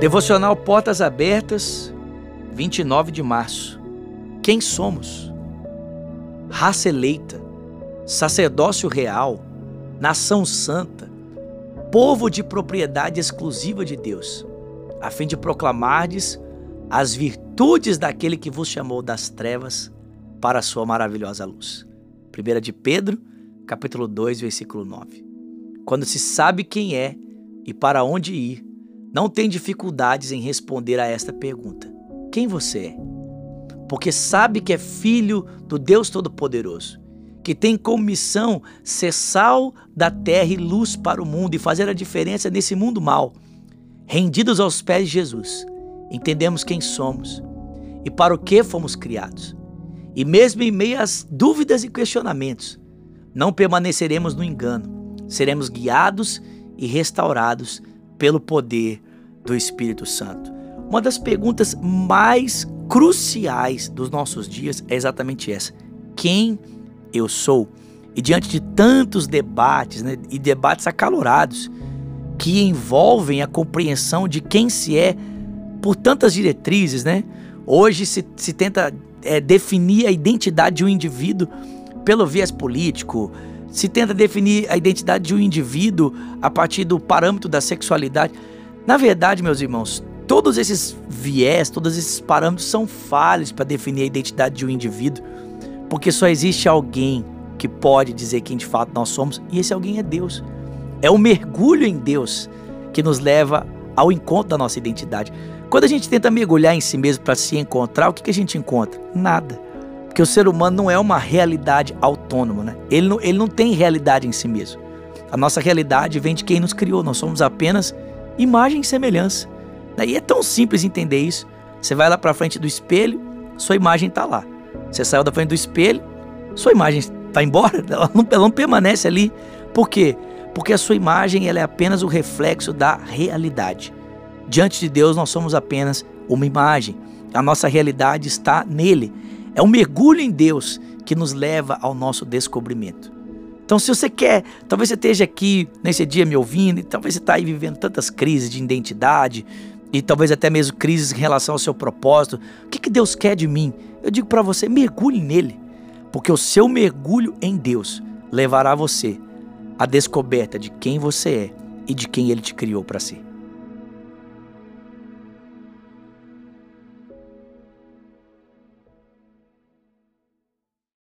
Devocional Portas Abertas, 29 de março. Quem somos? Raça eleita, sacerdócio real, nação santa, povo de propriedade exclusiva de Deus, a fim de proclamardes as virtudes daquele que vos chamou das trevas para a sua maravilhosa luz. 1 de Pedro, capítulo 2, versículo 9. Quando se sabe quem é e para onde ir, não tem dificuldades em responder a esta pergunta: Quem você é? Porque sabe que é filho do Deus Todo-Poderoso, que tem como missão ser sal da terra e luz para o mundo e fazer a diferença nesse mundo mal. Rendidos aos pés de Jesus, entendemos quem somos e para o que fomos criados. E mesmo em meio às dúvidas e questionamentos, não permaneceremos no engano, seremos guiados e restaurados pelo poder do Espírito Santo. Uma das perguntas mais cruciais dos nossos dias é exatamente essa: quem eu sou? E diante de tantos debates, né, e debates acalorados, que envolvem a compreensão de quem se é por tantas diretrizes, né? Hoje se, se tenta é, definir a identidade de um indivíduo pelo viés político, se tenta definir a identidade de um indivíduo a partir do parâmetro da sexualidade. Na verdade, meus irmãos, todos esses viés, todos esses parâmetros são falhos para definir a identidade de um indivíduo, porque só existe alguém que pode dizer quem de fato nós somos, e esse alguém é Deus. É o mergulho em Deus que nos leva ao encontro da nossa identidade. Quando a gente tenta mergulhar em si mesmo para se encontrar, o que, que a gente encontra? Nada. Porque o ser humano não é uma realidade autônoma, né? Ele não, ele não tem realidade em si mesmo. A nossa realidade vem de quem nos criou, nós somos apenas imagem e semelhança. E é tão simples entender isso. Você vai lá para frente do espelho, sua imagem está lá. Você saiu da frente do espelho, sua imagem está embora, ela não, ela não permanece ali. Por quê? Porque a sua imagem ela é apenas o reflexo da realidade. Diante de Deus, nós somos apenas uma imagem. A nossa realidade está nele. É um mergulho em Deus que nos leva ao nosso descobrimento. Então, se você quer, talvez você esteja aqui nesse dia me ouvindo, e talvez você está aí vivendo tantas crises de identidade, e talvez até mesmo crises em relação ao seu propósito. O que, que Deus quer de mim? Eu digo para você: mergulhe nele, porque o seu mergulho em Deus levará você à descoberta de quem você é e de quem ele te criou para ser.